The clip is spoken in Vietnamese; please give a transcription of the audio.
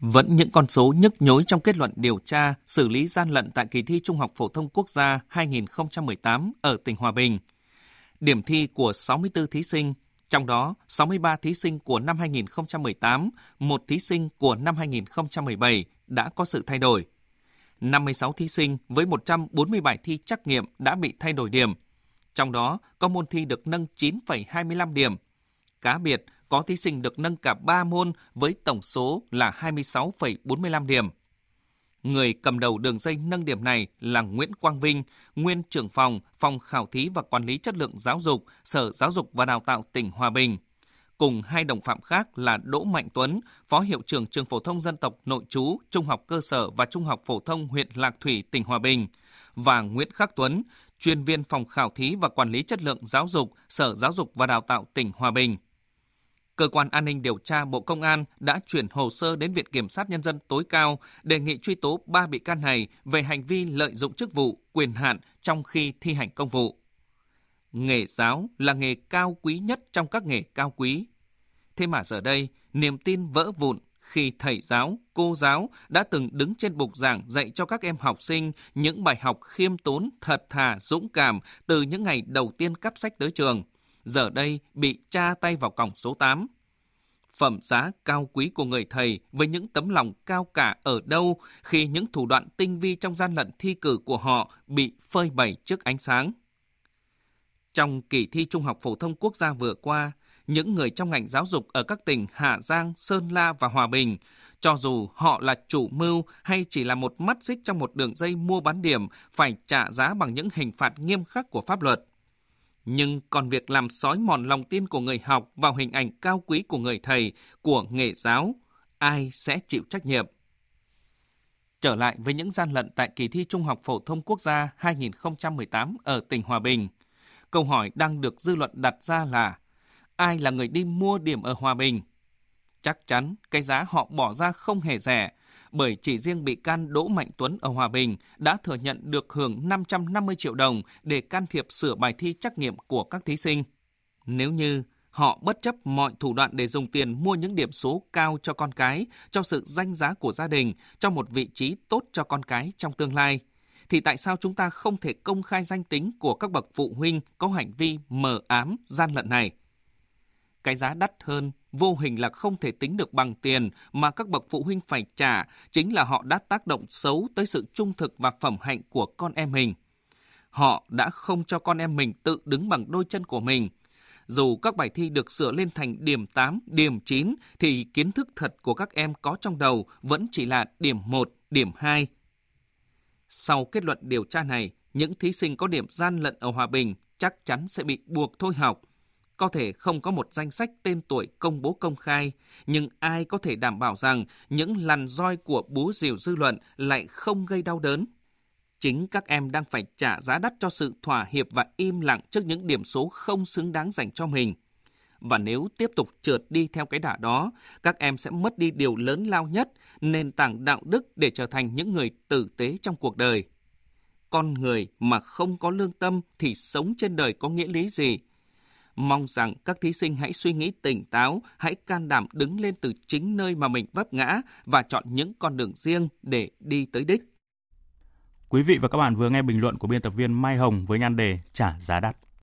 Vẫn những con số nhức nhối trong kết luận điều tra xử lý gian lận tại kỳ thi Trung học phổ thông quốc gia 2018 ở tỉnh Hòa Bình. Điểm thi của 64 thí sinh, trong đó 63 thí sinh của năm 2018, một thí sinh của năm 2017 đã có sự thay đổi. 56 thí sinh với 140 bài thi trắc nghiệm đã bị thay đổi điểm. Trong đó có môn thi được nâng 9,25 điểm. Cá biệt, có thí sinh được nâng cả 3 môn với tổng số là 26,45 điểm. Người cầm đầu đường dây nâng điểm này là Nguyễn Quang Vinh, nguyên trưởng phòng Phòng Khảo thí và Quản lý Chất lượng Giáo dục, Sở Giáo dục và Đào tạo tỉnh Hòa Bình. Cùng hai đồng phạm khác là Đỗ Mạnh Tuấn, Phó Hiệu trưởng Trường Phổ thông Dân tộc Nội trú, Trung học cơ sở và Trung học phổ thông huyện Lạc Thủy, tỉnh Hòa Bình, và Nguyễn Khắc Tuấn, chuyên viên Phòng Khảo thí và Quản lý Chất lượng Giáo dục, Sở Giáo dục và Đào tạo tỉnh Hòa Bình cơ quan an ninh điều tra Bộ Công an đã chuyển hồ sơ đến Viện Kiểm sát Nhân dân tối cao đề nghị truy tố ba bị can này về hành vi lợi dụng chức vụ, quyền hạn trong khi thi hành công vụ. Nghề giáo là nghề cao quý nhất trong các nghề cao quý. Thế mà giờ đây, niềm tin vỡ vụn khi thầy giáo, cô giáo đã từng đứng trên bục giảng dạy cho các em học sinh những bài học khiêm tốn, thật thà, dũng cảm từ những ngày đầu tiên cắp sách tới trường – giờ đây bị tra tay vào còng số 8. Phẩm giá cao quý của người thầy với những tấm lòng cao cả ở đâu khi những thủ đoạn tinh vi trong gian lận thi cử của họ bị phơi bày trước ánh sáng. Trong kỳ thi Trung học phổ thông quốc gia vừa qua, những người trong ngành giáo dục ở các tỉnh Hà Giang, Sơn La và Hòa Bình, cho dù họ là chủ mưu hay chỉ là một mắt xích trong một đường dây mua bán điểm, phải trả giá bằng những hình phạt nghiêm khắc của pháp luật nhưng còn việc làm sói mòn lòng tin của người học vào hình ảnh cao quý của người thầy, của nghề giáo, ai sẽ chịu trách nhiệm? Trở lại với những gian lận tại kỳ thi Trung học phổ thông quốc gia 2018 ở tỉnh Hòa Bình, câu hỏi đang được dư luận đặt ra là ai là người đi mua điểm ở Hòa Bình? Chắc chắn cái giá họ bỏ ra không hề rẻ, bởi chỉ riêng bị can Đỗ Mạnh Tuấn ở Hòa Bình đã thừa nhận được hưởng 550 triệu đồng để can thiệp sửa bài thi trắc nghiệm của các thí sinh. Nếu như họ bất chấp mọi thủ đoạn để dùng tiền mua những điểm số cao cho con cái, cho sự danh giá của gia đình, cho một vị trí tốt cho con cái trong tương lai, thì tại sao chúng ta không thể công khai danh tính của các bậc phụ huynh có hành vi mờ ám, gian lận này? Cái giá đắt hơn vô hình là không thể tính được bằng tiền mà các bậc phụ huynh phải trả, chính là họ đã tác động xấu tới sự trung thực và phẩm hạnh của con em mình. Họ đã không cho con em mình tự đứng bằng đôi chân của mình. Dù các bài thi được sửa lên thành điểm 8, điểm 9 thì kiến thức thật của các em có trong đầu vẫn chỉ là điểm 1, điểm 2. Sau kết luận điều tra này, những thí sinh có điểm gian lận ở Hòa Bình chắc chắn sẽ bị buộc thôi học có thể không có một danh sách tên tuổi công bố công khai, nhưng ai có thể đảm bảo rằng những lằn roi của bố rìu dư luận lại không gây đau đớn? Chính các em đang phải trả giá đắt cho sự thỏa hiệp và im lặng trước những điểm số không xứng đáng dành cho mình. Và nếu tiếp tục trượt đi theo cái đà đó, các em sẽ mất đi điều lớn lao nhất, nền tảng đạo đức để trở thành những người tử tế trong cuộc đời. Con người mà không có lương tâm thì sống trên đời có nghĩa lý gì? Mong rằng các thí sinh hãy suy nghĩ tỉnh táo, hãy can đảm đứng lên từ chính nơi mà mình vấp ngã và chọn những con đường riêng để đi tới đích. Quý vị và các bạn vừa nghe bình luận của biên tập viên Mai Hồng với nhan đề Trả giá đắt.